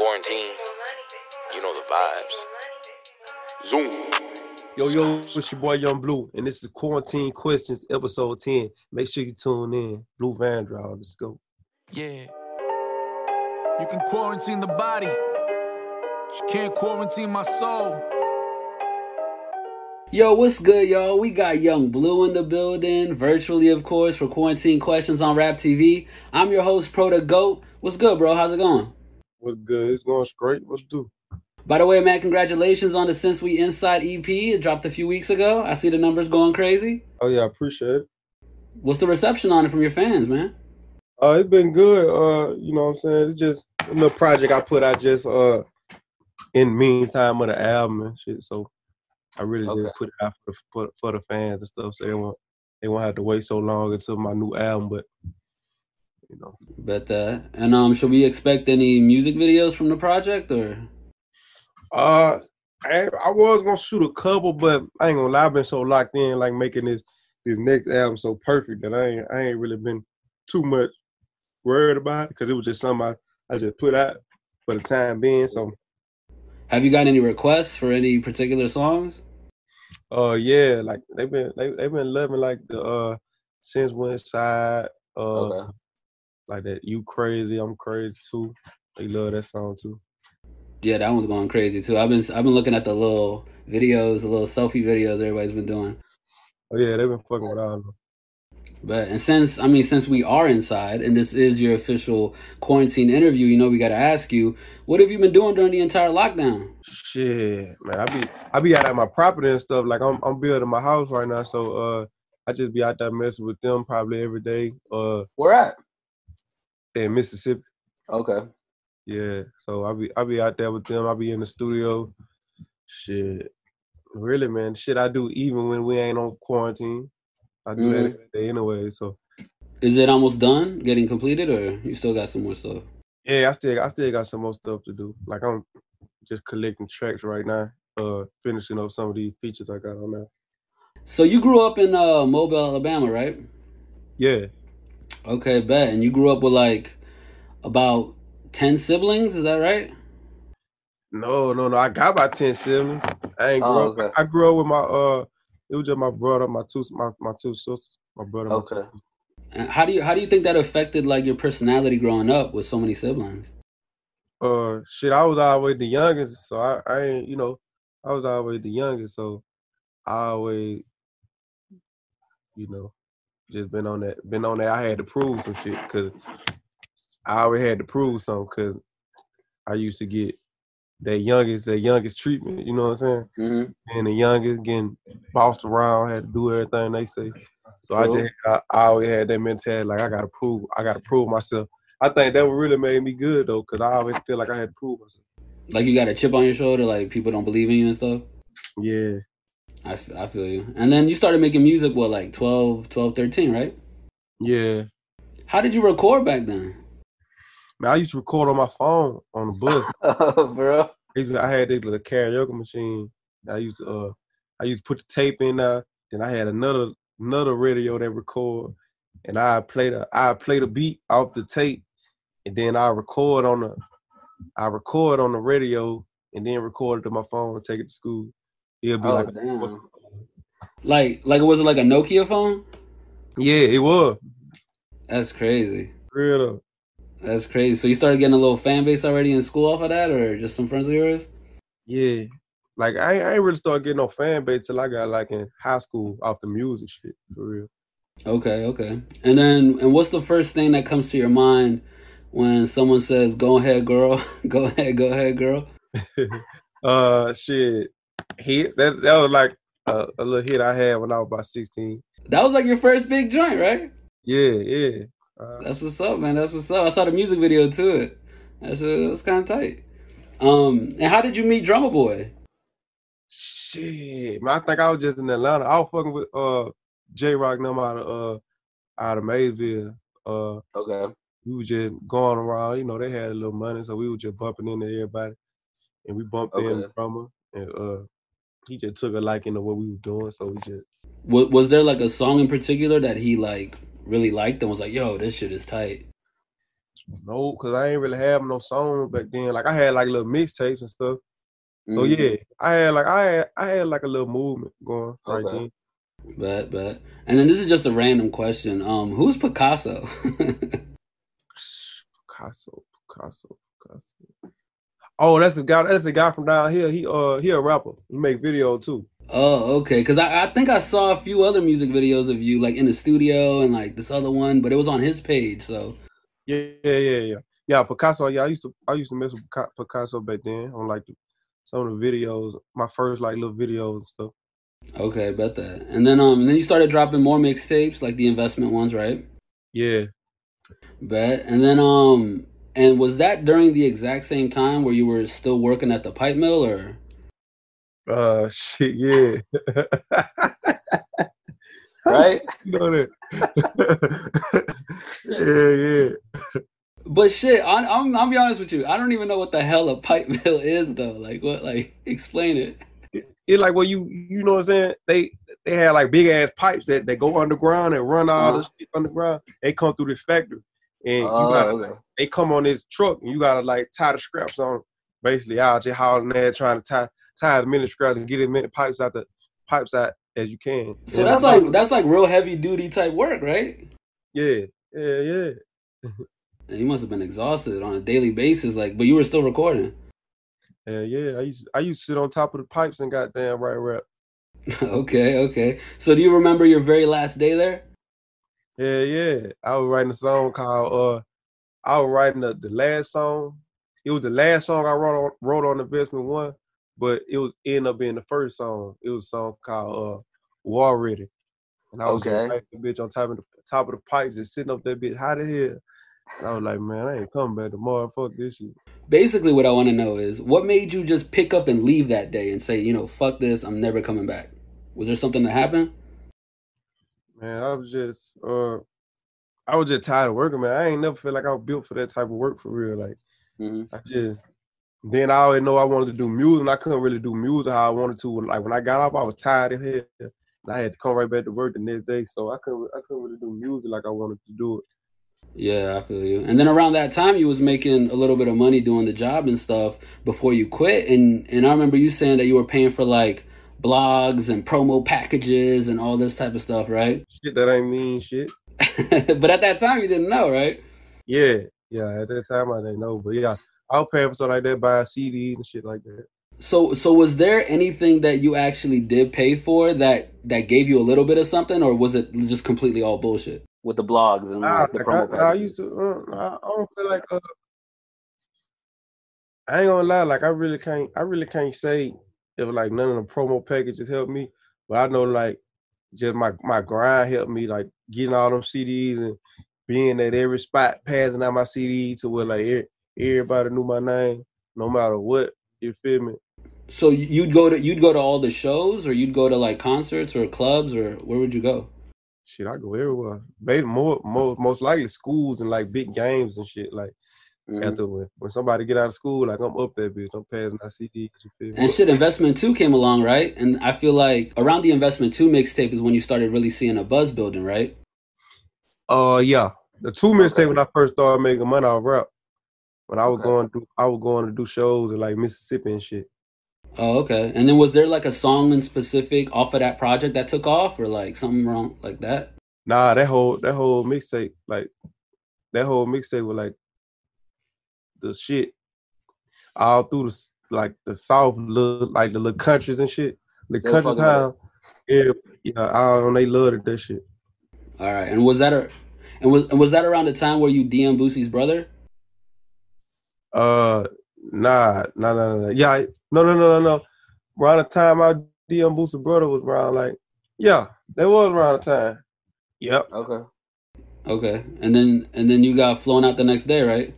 Quarantine, you know the vibes. Zoom. Yo, yo, it's your boy Yung Bleu, and this is Quarantine Questions, episode 10. Make sure you tune in. Bleu Van Vandross, let's go. Yeah. You can quarantine the body, but you can't quarantine my soul. Yo, what's good, y'all? We got Yung Bleu in the building, virtually, of course, for Quarantine Questions on Rap TV. I'm your host, Pro the Goat. What's good, bro? How's it going? What's good? It's going straight. What's do? By the way, man, congratulations on the Since We Inside EP. It dropped a few weeks ago. I see the numbers going crazy. Oh, yeah, I appreciate it. What's the reception on it from your fans, man? Uh, it's been good. Uh, you know what I'm saying? It's just a little project I put out just uh in the meantime of the album and shit. So I really Okay. just put it out for the, for, for the fans and stuff. So they won't they won't have to wait so long until my new album. But you know, Bet that. And um, should we expect any music videos from the project, or? uh, I I was gonna shoot a couple, but I ain't gonna lie. I've been so locked in, like making this this next album so perfect that I ain't I ain't really been too much worried about it because it was just something I, I just put out for the time being. So Have you got any requests for any particular songs? Uh yeah, like they've been they they've been loving like the uh since West Side, uh Okay. Like that You Crazy, I'm Crazy too. They love that song too. Yeah, that one's going crazy too. I've been I've been looking at the little videos, the little selfie videos everybody's been doing. Oh yeah, they've been fucking with all of them. But and since I mean since we are inside and this is your official quarantine interview, you know we got to ask you, what have you been doing during the entire lockdown? Shit, man, I be I be out at my property and stuff. Like I'm I'm building my house right now, so uh I just be out there messing with them probably every day. Uh Where at? In Mississippi. Okay. Yeah. So I be I be out there with them. I be in the studio. Shit. Really, man. Shit I do even when we ain't on quarantine. I do that Mhm. every day anyway. So Is it almost done, getting completed, or you still got some more stuff? yeah, I still I still got some more stuff to do. Like I'm just collecting tracks right now. Uh finishing up some of these features I got on there. So you grew up in uh, Mobile, Alabama, right? Yeah. Okay, bet. And you grew up with like about ten siblings, is that right? No, no, no. I got about ten siblings. I ain't grew Oh, up. okay. I grew up with my uh it was just my brother, my two my, my two sisters. My brother, my Okay. And how do you how do you think that affected like your personality growing up with so many siblings? uh shit, I was always the youngest, so I, I ain't you know, I was always the youngest, so I always, you know, just been on that, been on that. I had to prove some shit because I always had to prove something because I used to get that youngest, that youngest treatment. You know what I'm saying? Mm-hmm. Being the youngest, getting bossed around, had to do everything they say. So I just, I, I always had that mentality, like I gotta prove, I gotta prove myself. I think that really made me good though, cause I always feel like I had to prove myself. Like you got a chip on your shoulder, like people don't believe in you and stuff. Yeah, I, f- I feel you. And then you started making music, what, like 12, 12, 13, right? yeah. How did you record back then? Man, I used to record on my phone on the bus. Oh, bro. I I had this little karaoke machine. I used to, uh, I used to put the tape in there. Then I had another another radio that record, and I play the I play the beat off the tape, and then I record on the I record on the radio, and then record it to my phone and take it to school. It'll be Oh, like, damn. Like, like was it like a Nokia phone? yeah, it was That's crazy. real. though. That's crazy. So you started getting a little fan base already in school off of that, or just some friends of yours? Yeah. Like I, I ain't really started getting no fan base till I got like in high school off the music shit for real. Okay, okay. And then, and what's the first thing that comes to your mind when someone says, "Go ahead, girl. go ahead, go ahead, girl"? uh, shit, hit that that was like a, a little hit I had when I was about sixteen. That was like your first big joint, right? Yeah, yeah. Uh, That's what's up, man. That's what's up. I saw the music video to it. That's that was kind of tight. Um, and how did you meet Drummer Boy? shit, man. I think I was just in Atlanta. I was fucking with uh J Rock and them out of uh out of Maysville. Uh, Okay. we was just going around. You know, they had a little money, so we were just bumping into everybody, and we bumped in Okay. the drummer, and uh, he just took a liking to what we were doing, so we just Was, was there like a song in particular that he like really liked and was like, "Yo, this shit is tight"? No, cause I ain't really have no song back then. Like I had like little mixtapes and stuff. So Mhm. yeah, I had like I had I had like a little movement going right Okay. then. Bet, bet. And then this is just a random question. Um, who's Picasso? Picasso, Picasso, Picasso. Oh, that's the guy. That's the guy from down here. He uh he a rapper. He make video too. oh, okay. Because I, I think I saw a few other music videos of you, like in the studio and like this other one, but it was on his page. So Yeah, yeah, yeah, yeah. Yeah, Picasso. Yeah, I used to I used to mess with Picasso back then on like the, some of the videos. My first like little videos and stuff. okay, bet that. And then um, then you started dropping more mixtapes, like the investment ones, right? Yeah, Bet. And then um, and was that during the exact same time where you were still working at the pipe mill, or? uh, shit, yeah. Right. you know that. yeah, yeah. But shit, I, I'm I'm be honest with you. I don't even know what the hell a pipe mill is though. Like what? Like explain it. It's like well, you you know what I'm saying? They they had like big ass pipes that, that go underground and run all Uh-huh. this shit underground. They come through this factory, and you Oh, got okay. they come on this truck, and you gotta like tie the scraps on. Basically, out just hauling there trying to tie tie as many scraps and get as many pipes out the pipes out as you can. So that's I- like that's like real heavy duty type work, right? yeah, yeah, yeah. You must have been exhausted on a daily basis, like, but you were still recording. Yeah, yeah. I used I used to sit on top of the pipes and goddamn right rap. okay, okay. So do you remember your very last day there? Yeah, yeah. I was writing a song called uh I was writing the, the last song. It was the last song I wrote on wrote on Investment One, but it was end up being the first song. It was a song called uh War Ready. And I was Okay. writing the bitch on top of the top of the pipes just sitting up there bitch hot as hell. And I was like, man, I ain't coming back tomorrow. Fuck this shit. Basically, what I want to know is what made you just pick up and leave that day and say, you know, fuck this, I'm never coming back. Was there something that happened? Man, I was just uh I was just tired of working, man. I ain't never feel like I was built for that type of work for real. Like Mm-hmm. I just then I always know I wanted to do music and I couldn't really do music how I wanted to. Like when I got off, I was tired of here. And I had to come right back to work the next day. So I couldn't I couldn't really do music like I wanted to do it. Yeah, I feel you. And then around that time, you was making a little bit of money doing the job and stuff before you quit. And and I remember you saying that you were paying for like blogs and promo packages and all this type of stuff, right? Shit that ain't mean shit. but at that time, you didn't know, right? Yeah. Yeah, at that time I didn't know. But yeah, I was paying for something like that, buying CDs and shit like that. So so was there anything that you actually did pay for that that gave you a little bit of something, or was it just completely all bullshit with the blogs and Nah, like the promo I, I used to. Uh, I, I don't feel like. Uh, I ain't gonna lie. Like I really can't. I really can't say like none of the promo packages helped me. But I know like just my my grind helped me. Like getting all them CDs and being at every spot, passing out my CD to where like everybody knew my name, no matter what. You feel me? So you'd go to you'd go to all the shows, or you'd go to like concerts or clubs, or where would you go? Shit, I go everywhere. Maybe more, more, most likely schools and like big games and shit. Like Mhm. after when, when somebody get out of school, like I'm up that bitch. I'm passing my CDs. You feel me? And shit, Investment Two came along, right? And I feel like around the Investment Two mixtape is when you started really seeing a buzz building, right? Uh, yeah. The two mixtape when I first started making money off rap. When I was Okay. going to, I was going to do shows in like Mississippi and shit. Oh, okay. And then was there like a song in specific off of that project that took off, or like something wrong like that? Nah, that whole that whole mixtape, like that whole mixtape was like the shit all through the like the south, little, like the little countries and shit, the They country town. Yeah, yeah, all them, they loved that shit. All right. And was that a and was and was that around the time where you DM Boosie's brother? Uh, nah, nah, nah, nah. Yeah, I- no, no, no, no, no. Around the time I DM Boosie brother was around, like, yeah, that was around the time. Yep. Okay. Okay. And then and then you got flown out the next day, right?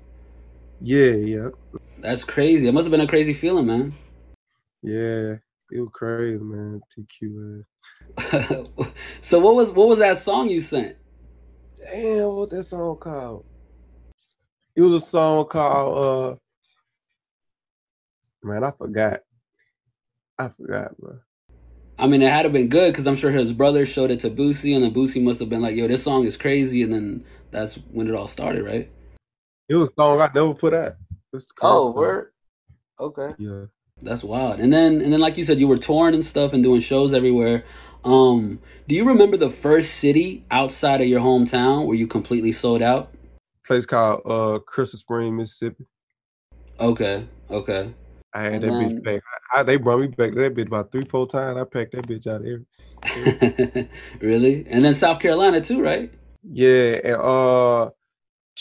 Yeah, yeah, That's crazy. It must have been a crazy feeling, man. yeah. It was crazy, man. TQ. uh, so what was what was that song you sent? Damn, what that song called? It was a song called uh Man, I forgot. I forgot, bro. I mean, it had to been good because I'm sure his brother showed it to Boosie, and then Boosie must have been like, "Yo, this song is crazy," and then that's when it all started, right? It was a song I never put out. That's the Oh, thing. word. Okay. Yeah. That's wild. And then and then like you said, you were touring and stuff and doing shows everywhere. Um, do you remember the first city outside of your hometown where you completely sold out? Place called uh Crystal Spring, Mississippi. Okay, okay. I had And that then- bitch packed. I, they brought me back to that bitch about three, four times. I packed that bitch out there. really? And then South Carolina too, right? Yeah, and uh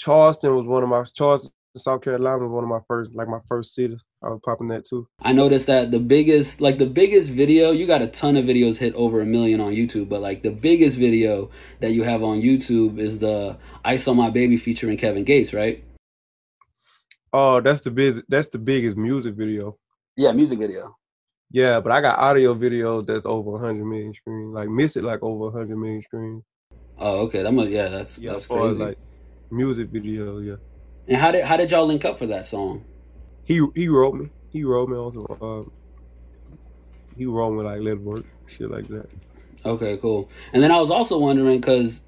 Charleston was one of my Charleston, South Carolina was one of my first like my first city. I was popping that too. I noticed that the biggest, like the biggest video, you got a ton of videos hit over a million on YouTube, but like the biggest video that you have on YouTube is the Ice On My Baby" featuring Kevin Gates, right? Oh, that's the big that's the biggest music video. Yeah, music video. Yeah, but I got audio videos that's over 100 million streams. Like Miss It like over 100 million streams. Oh, okay. That must, yeah, that's Yeah, that's as far as crazy. like music video, yeah. and how did how did y'all link up for that song? He he wrote me. He wrote me on some um he wrote me like let work, shit like that. Okay, cool. And then I was also wondering because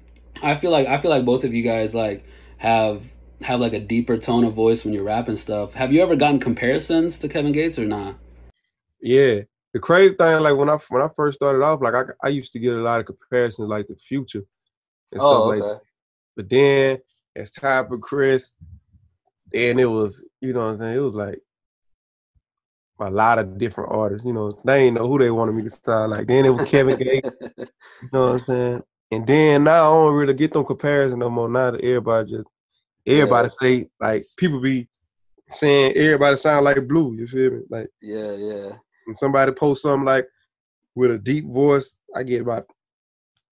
I feel like I feel like both of you guys like have have like a deeper tone of voice when you're rapping stuff. Have you ever gotten comparisons to Kevin Gates or not? Yeah. The crazy thing, like when I when I first started off, like I I used to get a lot of comparisons like the future and Oh, stuff okay. like that. But then as time for Chris. and it was, you know what I'm saying, it was like a lot of different artists, you know. They didn't know who they wanted me to sound like. Then it was Kevin Gates, you know what I'm saying? And then now I don't really get them comparisons no more. Now that everybody just everybody say like people be saying everybody sound like Bleu, you feel me? Like yeah, yeah. when somebody post something like with a deep voice, I get about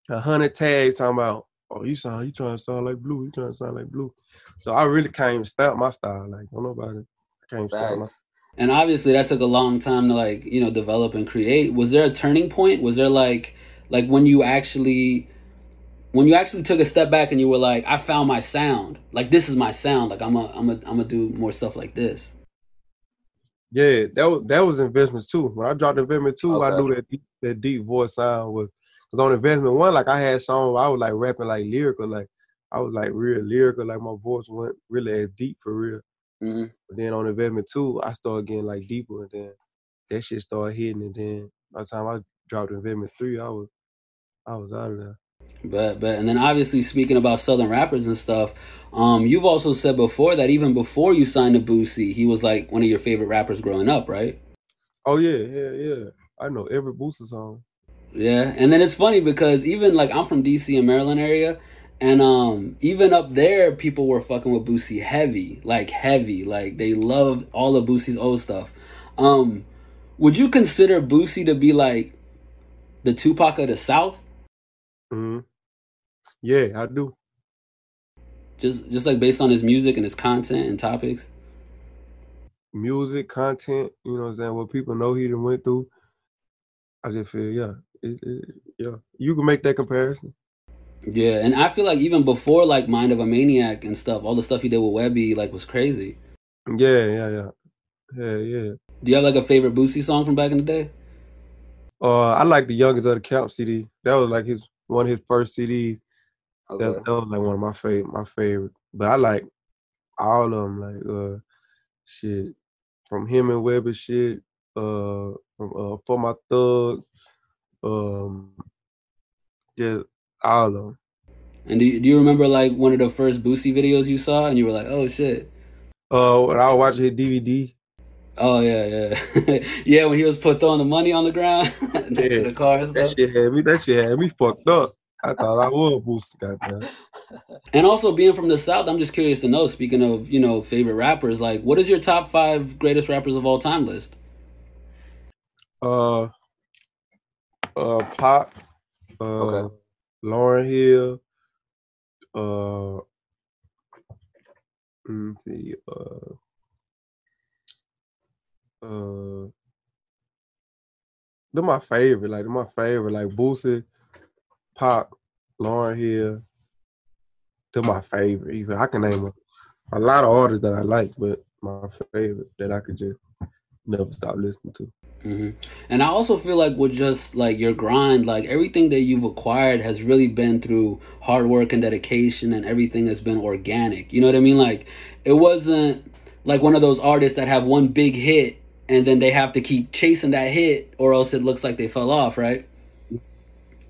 a hundred tags talking about, oh, you sound, you trying to sound like Bleu, you trying to sound like Bleu. So I really can't even stamp my style. Like, don't nobody, I can't stamp my And obviously that took a long time to like, you know, develop and create. Was there a turning point? Was there like like when you actually when you actually took a step back and you were like, I found my sound. Like this is my sound. Like I'm a I'm a I'm gonna do more stuff like this. Yeah, that was that was investments too. When I dropped investment two, I knew that deep, that deep voice sound was because on investment one, like I had songs I was like rapping like lyrical, like I was like real lyrical, like my voice went really as deep for real. hmm But then on investment two, I started getting like deeper, and then that shit started hitting. And then by the time I dropped investment three, I was I was out of there. But but and then obviously speaking about southern rappers and stuff, um, you've also said before that even before you signed to Boosie, he was like one of your favorite rappers growing up, right? Oh yeah, yeah, yeah. I know every Boosie song. Yeah, and then it's funny because even like I'm from DC and Maryland area, and um even up there people were fucking with Boosie heavy, like heavy, like they loved all of Boosie's old stuff. Um, would you consider Boosie to be like the Tupac of the South? hmm Yeah, I do. Just just like based on his music and his content and topics. Music, content, you know what I'm saying? What people know he done went through. I just feel, yeah, it, it, yeah. You can make that comparison. Yeah, and I feel like even before like Mind of a Maniac and stuff, all the stuff he did with Webbie like was crazy. Yeah, yeah, yeah, yeah, yeah. Do you have like a favorite Boosie song from back in the day? Uh, I like the youngest of the Camp CD. That was like his one of his first CDs. Okay. That, that was like one of my favorite, my favorite. But I like all of them, like uh, shit from him and Webbie shit. Uh, from uh, for my thugs. Um, just all of them. And do you, do you remember like one of the first Boosie videos you saw and you were like, oh shit. Uh, when I was watching his DVD. Oh yeah, yeah, yeah. When he was put throwing the money on the ground next Yeah. to the car and That shit had me. That shit had me fucked up. I thought I was Boosie, goddamn. And also being from the South, I'm just curious to know. Speaking of you know favorite rappers, like what is your top five greatest rappers of all time list? Uh, uh, Pac. Uh, Okay. Lauryn Hill. Uh, let me see. Uh, uh, they're my favorite. Like they're my favorite. Like Boosie, Pac, Lauryn Hill. They're my favorite. Even I can name a, a lot of artists that I like, but my favorite that I could just never stop listening to. Hmm And I also feel like with just like your grind, like everything that you've acquired has really been through hard work and dedication, and everything has been organic. You know what I mean? Like it wasn't like one of those artists that have one big hit and then they have to keep chasing that hit, or else it looks like they fell off, right?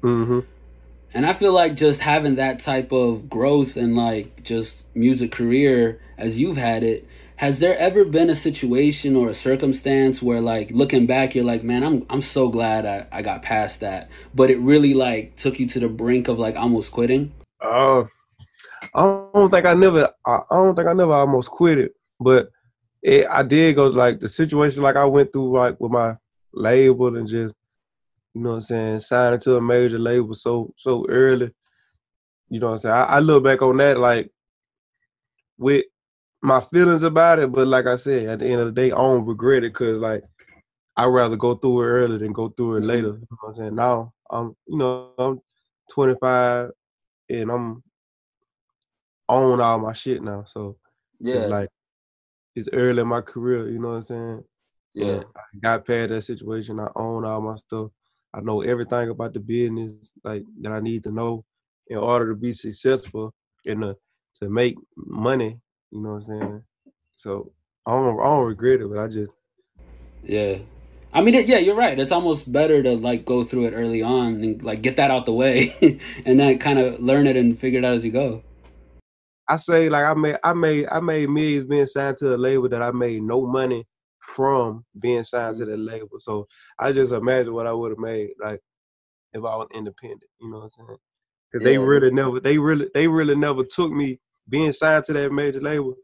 Mm-hmm. And I feel like just having that type of growth and like just music career as you've had it, has there ever been a situation or a circumstance where like looking back you're like, man, I'm I'm so glad I, I got past that. But it really like took you to the brink of like almost quitting? Uh, I don't think I never. I, I don't think I never almost quit it, but it, I did go like the situation like I went through like with my label and just you know what I'm saying signing to a major label so so early. You know what I'm saying. I, I look back on that like with my feelings about it, but like I said, at the end of the day, I don't regret it because like I'd rather go through it early than go through it Mhm. later. You know what I'm saying? Now I'm you know I'm 25 and I'm own all my shit now. So Yeah, it's like it's early in my career, you know what I'm saying? yeah, And I got past that situation. I own all my stuff. I know everything about the business like that I need to know in order to be successful and to, to make money, you know what I'm saying? So I don't I don't regret it, but I just Yeah. I mean, it, yeah, you're right. It's almost better to like go through it early on and like get that out the way, and then kind of learn it and figure it out as you go. I say like I made I made I made millions being signed to a label that I made no money from being signed to the mm-hmm. label. So I just imagine what I would have made like if I was independent. You know what I'm saying? Because they really never they really they really never took me being signed to that major label.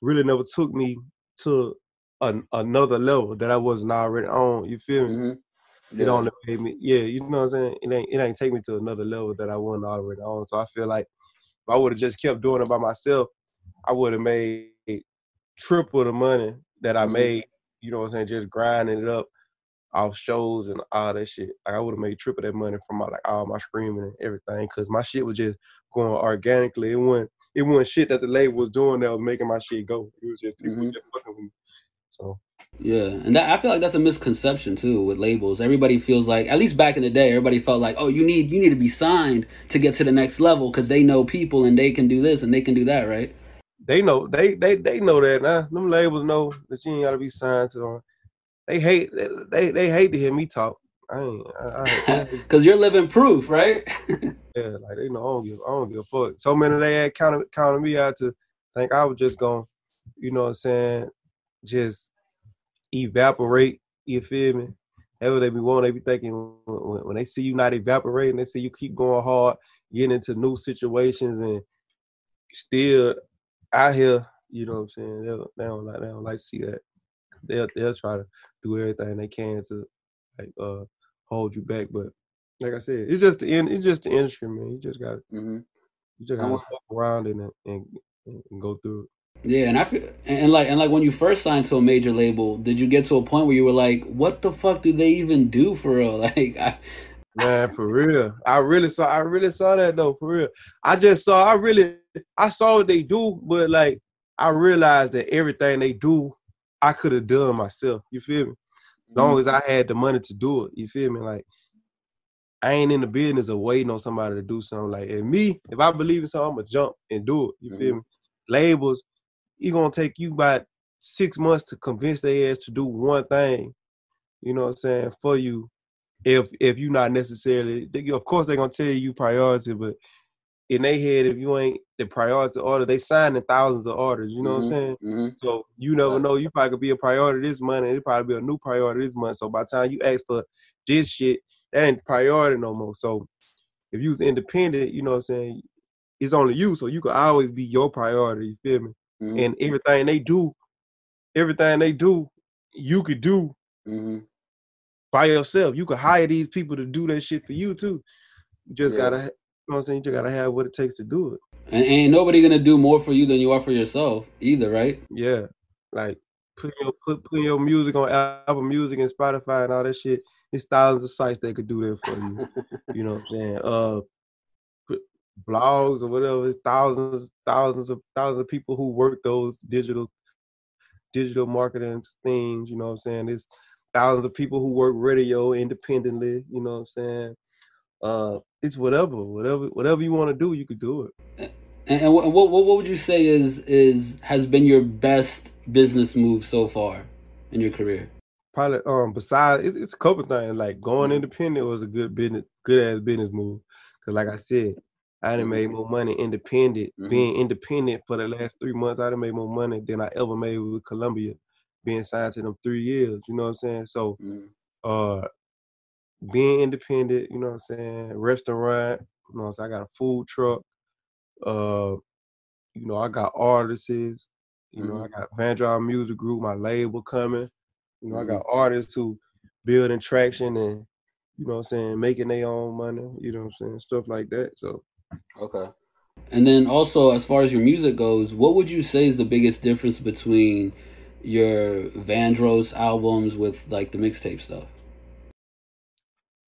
Really never took me to an, another level that I wasn't already on. You feel me? hmm It only made me, yeah, you know what I'm saying? It ain't it ain't take me to another level that I wasn't already on. So I feel like if I would have just kept doing it by myself, I would have made triple the money that I Mhm. made, you know what I'm saying, just grinding it up off shows and all that shit. Like I would have made triple that money from my like all my screaming and everything. Cause my shit was just going organically. It wasn't it wasn't shit that the label was doing that was making my shit go. It was just people Mhm. just fucking with me. So Yeah, and that I feel like that's a misconception too with labels. Everybody feels like, at least back in the day, everybody felt like, oh, you need you need to be signed to get to the next level because they know people and they can do this and they can do that, right? they know they they they know that now. Them labels know that you ain't gotta be signed to them. They hate they they hate to hear me talk. I ain't I, I, Because you're living proof, right? yeah, like they know I don't give I don't give a fuck. So many they had counted counted me out to think I was just gonna, you know what I'm saying, just evaporate. You feel me? That's what they be wanting. They be thinking when, when they see you not evaporating, they see you keep going hard, getting into new situations, and still out here. You know what I'm saying? They don't, they don't like they don't like to see that. They'll they'll try to do everything they can to like uh hold you back, but like I said, it's just the end. It's just the industry, man. You just got hmm you just gotta a- fuck around in it and, and, and go through it. Yeah, and I feel, and, and like and like when you first signed to a major label, did you get to a point where you were like, what the fuck do they even do for real? Like, I, Man, for real. I really saw I really saw that though, for real. I just saw I really I saw what they do, but like I realized that everything they do, I could have done myself. You feel me? As long mm-hmm. as I had the money to do it. You feel me? Like I ain't in the business of waiting on somebody to do something. Like and me, if I believe in something, I'm gonna jump and do it. You feel mm-hmm. me? Labels, you gonna take you about six months to convince their ass to do one thing. You know what I'm saying? For you, if if you're not necessarily, they, of course they're gonna tell you priority, but in their head, if you ain't the priority order, they signing thousands of orders. You know what I'm saying? hmm So you never know. You probably could be a priority this month, and it probably be a new priority this month. So by the time you ask for this shit, that ain't priority no more. So if you was independent, you know what I'm saying, it's only you. So you could always be your priority. You feel me? hmm And everything they do, everything they do, you could do hmm by yourself. You could hire these people to do that shit for you too. You just Yeah. gotta, you know what I'm saying? You gotta have what it takes to do it. and ain't nobody gonna do more for you than you are for yourself either, right? Yeah, like put your put put your music on Apple Music and Spotify and all that shit. It's thousands of sites that could do that for you. you know what I'm saying? Uh, blogs or whatever. It's thousands, thousands of thousands of people who work those digital digital marketing things. You know what I'm saying? It's thousands of people who work radio independently. You know what I'm saying? Uh, it's whatever, whatever, whatever you want to do, you could do it. And, and what, what what would you say is is has been your best business move so far in your career? Probably um besides it's, it's a couple things like going independent was a good business good ass business move because like I said I done made more money independent Mhm. being independent for the last three months I done made more money than I ever made with Columbia being signed to them three years you know what I'm saying so Mhm. uh being independent you know what I'm saying restaurant you know what I'm saying? I got a food truck uh you know I got artists you know I got Vandroid Music Group my label coming you know I got artists who building traction and you know what I'm saying making their own money you know what I'm saying stuff like that so Okay. And then also, as far as your music goes, what would you say is the biggest difference between your Vandross albums with like the mixtape stuff?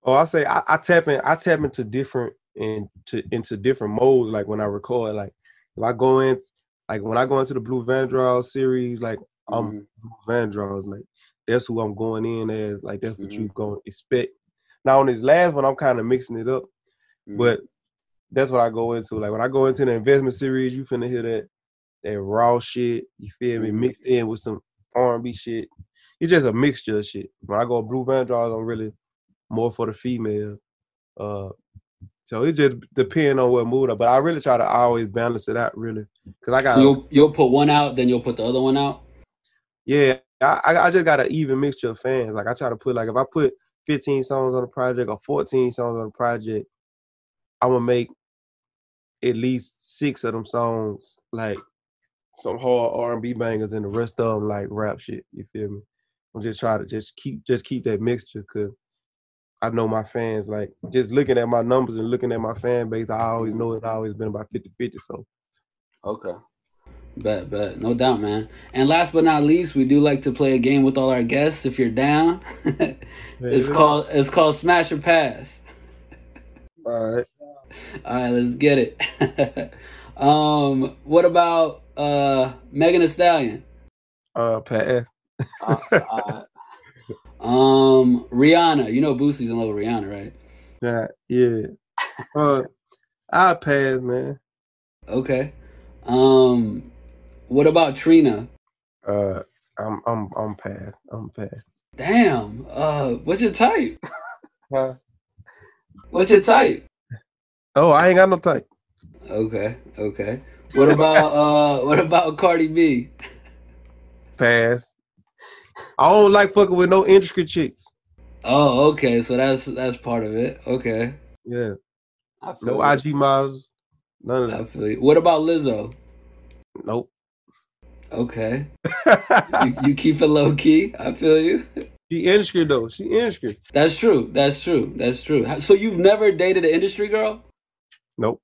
Oh, I say I, I tap in. I tap into different into into different modes. Like when I record, like if I go in, like when I go into the Bleu Vandross series, like I'm Mhm. Bleu Vandross. Like that's who I'm going in as. Like that's what you Mhm. gonna expect. Now on this last one, I'm kind of mixing it up, Mhm. but that's what I go into. Like when I go into the investment series, you finna hear that that raw shit. You feel me? Mhm. Mixed in with some R&B shit. It's just a mixture of shit. When I go Bleu Vandross, I'm really more for the female. Uh, so it just depends on what mood. I, but I really try to always balance it out, really, because I got So you'll you'll put one out, then you'll put the other one out. yeah. I I just got an even mixture of fans. Like I try to put like if I put 15 songs on a project or 14 songs on a project, I'm gonna make at least six of them songs like some hard R&B bangers, and the rest of them like rap shit. You feel me? I'm just trying to just keep just keep that mixture because I know my fans like just looking at my numbers and looking at my fan base. I always know it's always been about 50-50. So Okay. Bet, bet, no doubt, man. And last but not least, we do like to play a game with all our guests. If you're down, it's Yeah. called it's called Smash or Pass. all right. All right, let's get it. um, what about uh Megan Thee Stallion? Uh, pass. Uh, uh, Um, Rihanna. You know Boosie's in love with Rihanna, right? Yeah, yeah. Uh, I pass, man. Okay. Um, what about Trina? Uh, I'm I'm I'm pass. I'm pass. Damn. Uh, what's your type? Huh? What's your type? Oh, I ain't got no type. Okay, okay. What about uh what about Cardi B? Pass. I don't like fucking with no intricate chicks. Oh, okay, so that's that's part of it. Okay. Yeah, no you. IG models. None of I that. feel you. What about Lizzo? Nope. Okay. You, you keep it low key. I feel you. she intricate though. She intricate. That's true. That's true. That's true. So you've never dated an industry girl Nope.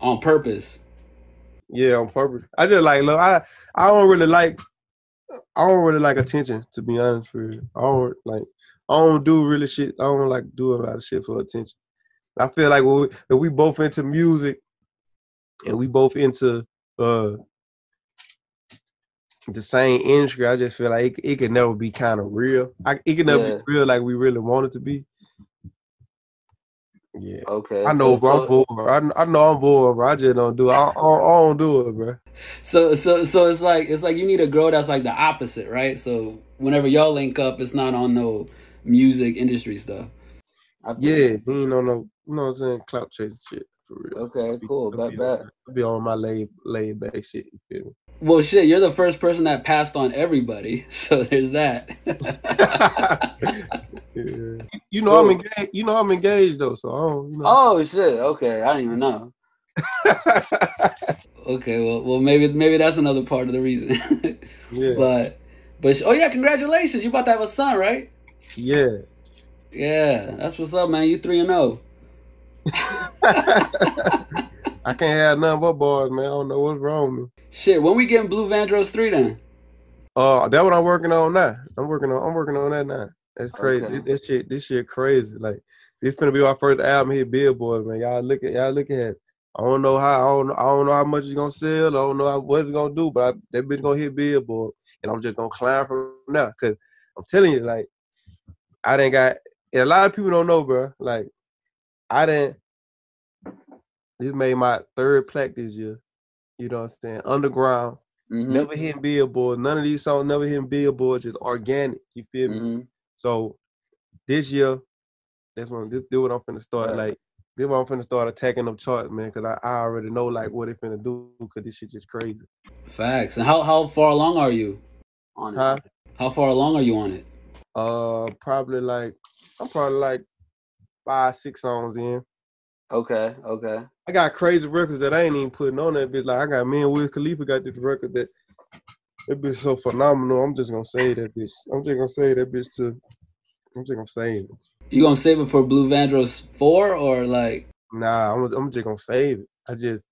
on purpose? Yeah, on purpose. I just like look. I I don't really like. I don't really like attention. To be honest with you, I don't like. I don't do really shit. I don't like do a lot of shit for attention. I feel like we, if we both into music, and we both into uh the same industry, I just feel like it, it could never be kind of real. I, it can never Yeah. be real like we really want it to be. Yeah. Okay. I know, so- bro. I'm so- bored. I, I know I'm bored, bro. I just don't do it. I, I, I don't do it, bro. So so so it's like it's like you need a girl that's like the opposite, right? So whenever y'all link up, it's not on no music industry stuff. Yeah, he ain't on no, you know what I'm saying, clout chasing shit for real. Okay, cool. I Bet, be, bet. on, I be on my laid laid back shit. You feel me? Well, shit, you're the first person that passed on everybody, so there's that. me? yeah. You know I'm engaged. You know I'm engaged though, so I don't. You know. Oh shit. Okay, I didn't even know. okay, well, well, maybe maybe that's another part of the reason. yeah, but but oh yeah, congratulations! You about to have a son, right? yeah. Yeah, that's what's up, man. You three and oh. zero. I can't have nothing but boys, man. I don't know what's wrong with me. Shit, when we getting Bleu Vandross three then? Uh, that what I'm working on now. I'm working on. I'm working on that now. That's crazy. Okay. This, this shit. This shit crazy. Like this gonna be our first album here, Billboard, man. Y'all look at y'all look at. It. I don't know how. I don't. I don't know how much it's gonna sell. I don't know how, what it's gonna do. But I, that bitch gonna hit Billboard, and I'm just gonna climb from now. Cause I'm telling you, like, I didn't got. a lot of people don't know, bro. Like, I didn't. This made my third plaque this year. You know what I'm saying? Underground, Mhm, never hitting billboards. None of these songs never hitting billboards. Just organic. You feel me? mhm. So this year, that's when this do what I'm finna start. Right. Like this when I'm finna start attacking them charts, man. Cause I, I already know like what they finna do. Cause this shit just crazy. Facts. And how how far along are you? On it. Huh? How far along are you on it? Uh, probably like I'm probably like five, six songs in. Okay, okay. I got crazy records that I ain't even putting on that bitch. Like I got me and Wiz Khalifa got this record that that bitch so phenomenal. I'm just gonna say that bitch. I'm just gonna say that bitch to. I'm just gonna save it. You gonna save it for Bleu Vandross four or like Nah, I'm, I'm just gonna save it. I just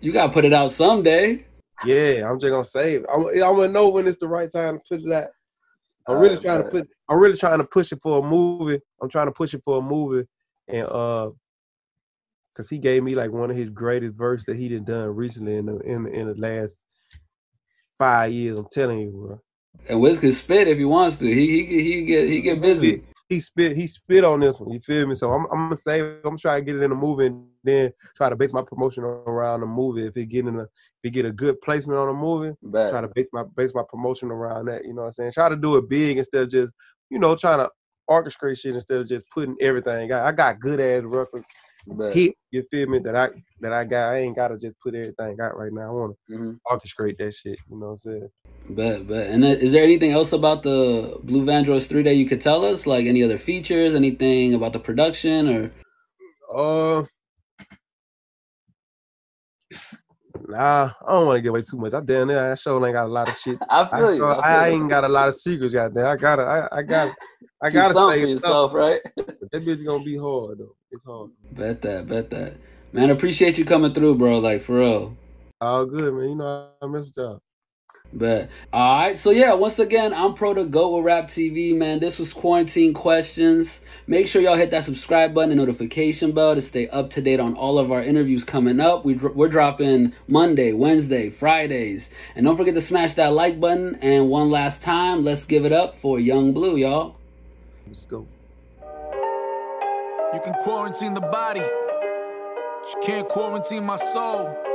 you gotta put it out someday? Yeah, I'm just gonna save it. I'm, I'm gonna know when it's the right time to put it out. I'm really Uh, trying to but- put. I'm really trying to push it for a movie. I'm trying to push it for a movie, and uh, cause he gave me like one of his greatest verses that he done done recently in the in the, in the last five years. I'm telling you, bro. And Wiz can spit if he wants to. He he he get he get busy. He spit. He spit on this one. You feel me? So I'm I'm gonna save. it. I'm trying to get it in the movie, and then try to base my promotion around the movie. If it get in a if it get a good placement on the movie, Bet. try to base my base my promotion around that. You know what I'm saying? Try to do it big instead of just, you know, trying to orchestrate shit instead of just putting everything. I, I got good ass records, Bet. hit. You feel me? That I that I got. I ain't gotta just put everything out right now. I want Mhm. to orchestrate that shit. You know what I'm saying? But but And then, is there anything else about the Bleu Vandross 3 that you could tell us? Like any other features, anything about the production or Uh. Nah, I don't want to give away too much. I damn near I sure ain't got a lot of shit. I I, feel you. I, feel I you. ain't got a lot of secrets, goddamn. I gotta, I, I got, I gotta something say for yourself, right? But that bitch gonna be hard though. It's hard. bet that, bet that. Man, appreciate you coming through, bro. Like for real. All good, man. You know I miss y'all. Bet. All right. So yeah, once again, I'm Pro to Go with Rap TV, man. This was quarantine questions. Make sure y'all hit that subscribe button and notification bell to stay up to date on all of our interviews coming up. We dr- we're dropping Monday, Wednesday, Fridays, and don't forget to smash that like button. And one last time, let's give it up for Yung Bleu, y'all. Let's go. You can quarantine the body, but you can't quarantine my soul.